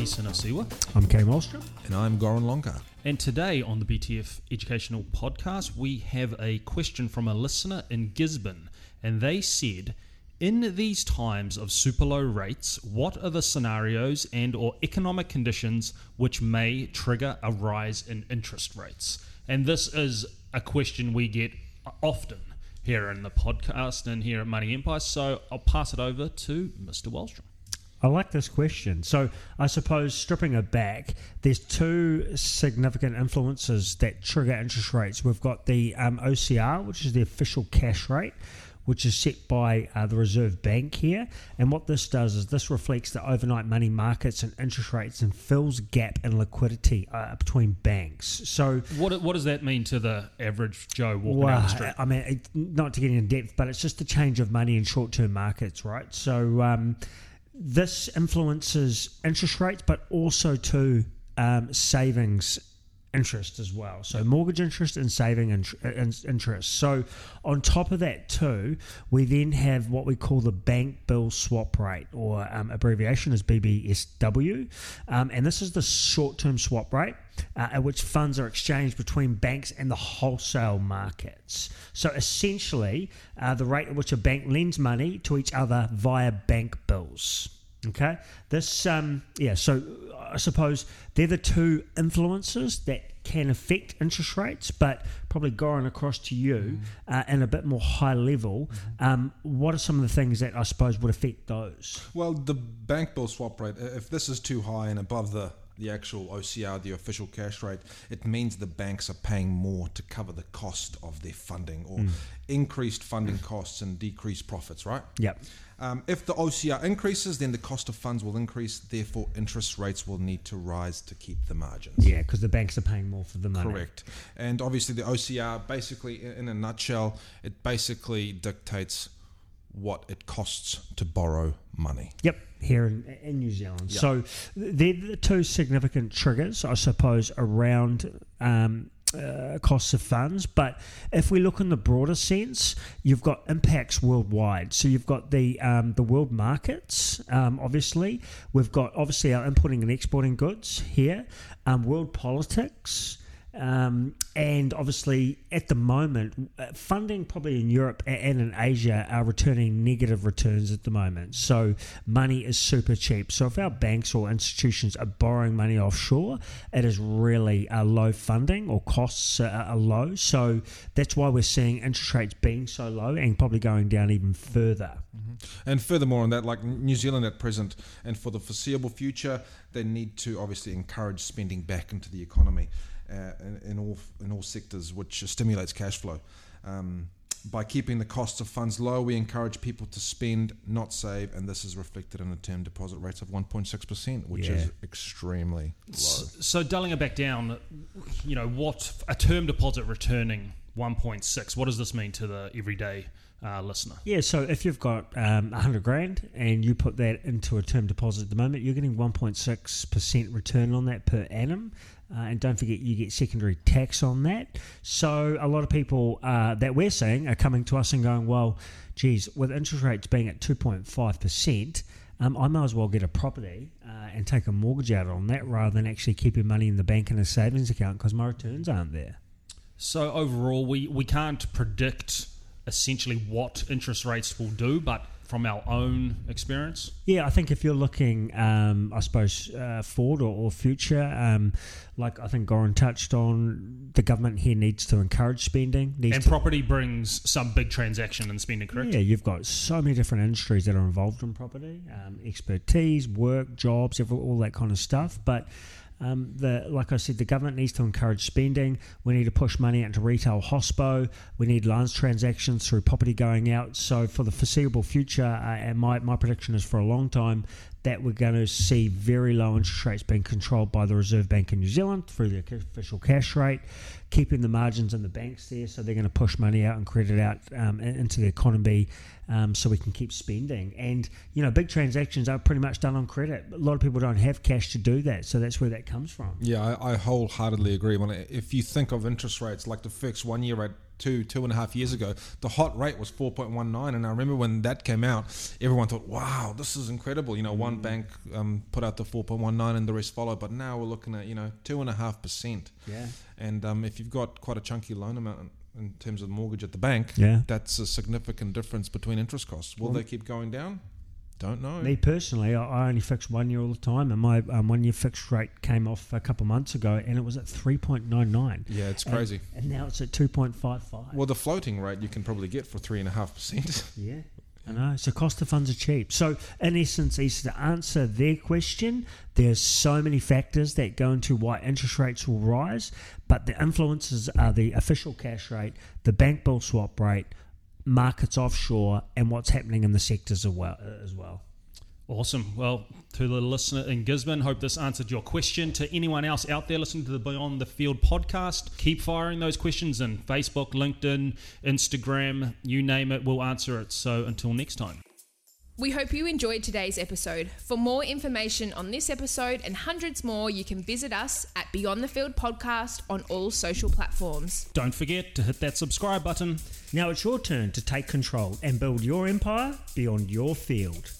I'm Eason Osiwa. I'm Kay Malmstrom. And I'm Goran Lonka. And today on the BTF Educational Podcast, we have a question from a listener in Gisborne. And they said, in these times of super low rates, what are the scenarios and or economic conditions which may trigger a rise in interest rates? And this is a question we get often here in the podcast and here at Money Empire. So I'll pass it over to Mr. Wallstrom. I like this question. So, I suppose stripping it back, there's two significant influences that trigger interest rates. We've got the um, OCR, which is the official cash rate, which is set by uh, the Reserve Bank here. And what this does is this reflects the overnight money markets and interest rates and fills gap in liquidity uh, between banks. So, What, what does that mean to the average Joe walking down the street? I mean, it, not to get in depth, but it's just a change of money in short-term markets, right? So um, this influences interest rates, but also to um, savings interest as well. So mortgage interest and saving int- interest. So on top of that too, we then have what we call the bank bill swap rate, or um, abbreviation is BBSW, um, and this is the short-term swap rate uh, at which funds are exchanged between banks and the wholesale markets. So essentially, uh, the rate at which a bank lends money to each other via bank bills. Okay, this um, yeah. So I suppose they're the two influences that can affect interest rates, but probably going across to you uh, and a bit more high level. Um, what are some of the things that I suppose would affect those? Well, the bank bill swap rate, if this is too high and above the, the actual OCR, the official cash rate, it means the banks are paying more to cover the cost of their funding or increased funding costs and decreased profits, right? Yep. Um, if the OCR increases, then the cost of funds will increase. Therefore, interest rates will need to rise to keep the margins. Yeah, because the banks are paying more for the money. Correct. And obviously, the OCR, basically, in in a nutshell, it basically dictates what it costs to borrow money. Yep, here in, in New Zealand. Yeah. So they're the two significant triggers, I suppose, around um, uh, costs of funds. But if we look in the broader sense, you've got impacts worldwide. So you've got the um, the world markets, um, obviously. We've got obviously our importing and exporting goods here, um, world politics. Um, and obviously, at the moment, uh, funding probably in Europe and in Asia are returning negative returns at the moment. So, money is super cheap. So, if our banks or institutions are borrowing money offshore, it is really uh, low funding or costs are, are low. So, that's why we're seeing interest rates being so low and probably going down even further. And furthermore, on that, like New Zealand at present and for the foreseeable future, they need to obviously encourage spending back into the economy in, in all in all sectors, which stimulates cash flow. Um, by keeping the costs of funds low, we encourage people to spend, not save, and this is reflected in the term deposit rates of 1.6%, which Yeah. is extremely low. So dialing it back down, you know, what a term deposit returning 1.6, what does this mean to the everyday uh, listener? Yeah, so if you've got um, 100 grand and you put that into a term deposit at the moment, you're getting 1.6% return on that per annum. Uh, and don't forget, you get secondary tax on that. So a lot of people uh, that we're seeing are coming to us and going, well, geez, with interest rates being at 2.5%, um, I might as well get a property uh, and take a mortgage out on that rather than actually keeping money in the bank in a savings account because my returns aren't there. So overall, we, we can't predict essentially what interest rates will do, but from our own experience. Yeah, I think if you're looking, um, I suppose, uh, forward or, or future, um, like I think Goran touched on, the government here needs to encourage spending. And property brings some big transaction and spending, correct? Yeah, you've got so many different industries that are involved in property, um, expertise, work, jobs, all that kind of stuff. But um, the like I said, the government needs to encourage spending. We need to push money into retail hospo. We need loans transactions through property going out. So for the foreseeable future, uh, and my, my prediction is for a long time that we're going to see very low interest rates being controlled by the Reserve Bank in New Zealand through the official cash rate, keeping the margins in the banks there. So they're going to push money out and credit out um, into the economy um, so we can keep spending. And, you know, big transactions are pretty much done on credit. A lot of people don't have cash to do that. So that's where that comes from. Yeah, I, I wholeheartedly agree. When if you think of interest rates like the fixed one year rate two two and a half years ago, the hot rate was four point one nine, and I remember when that came out, everyone thought, "Wow, this is incredible." You know, one bank um, put out the four point one nine, and the rest followed. But now we're looking at you know two and a half percent. Yeah. And um, if you've got quite a chunky loan amount in, terms of mortgage at the bank, Yeah. that's a significant difference between interest costs. Will they keep going down? Don't know. Me personally, I- I only fix one year all the time, and my um, one year fixed rate came off a couple of months ago, and it was at three point nine nine. yeah, it's crazy. And, now it's at two point five five. well, the floating rate you can probably get for three and a half percent. Yeah, I know. So cost of funds are cheap. So in essence, is to answer their question, there's so many factors that go into why interest rates will rise, but the influences are the official cash rate, the bank bill swap rate, markets offshore, and what's happening in the sectors as well. As well. Awesome. Well, to the listener in Gisborne, hope this answered your question. To anyone else out there listening to the Beyond the Field podcast, keep firing those questions in Facebook, LinkedIn, Instagram, you name it, we'll answer it. So until next time. We hope you enjoyed today's episode. For more information on this episode and hundreds more, you can visit us at Beyond the Field Podcast on all social platforms. Don't forget to hit that subscribe button. Now it's your turn to take control and build your empire beyond your field.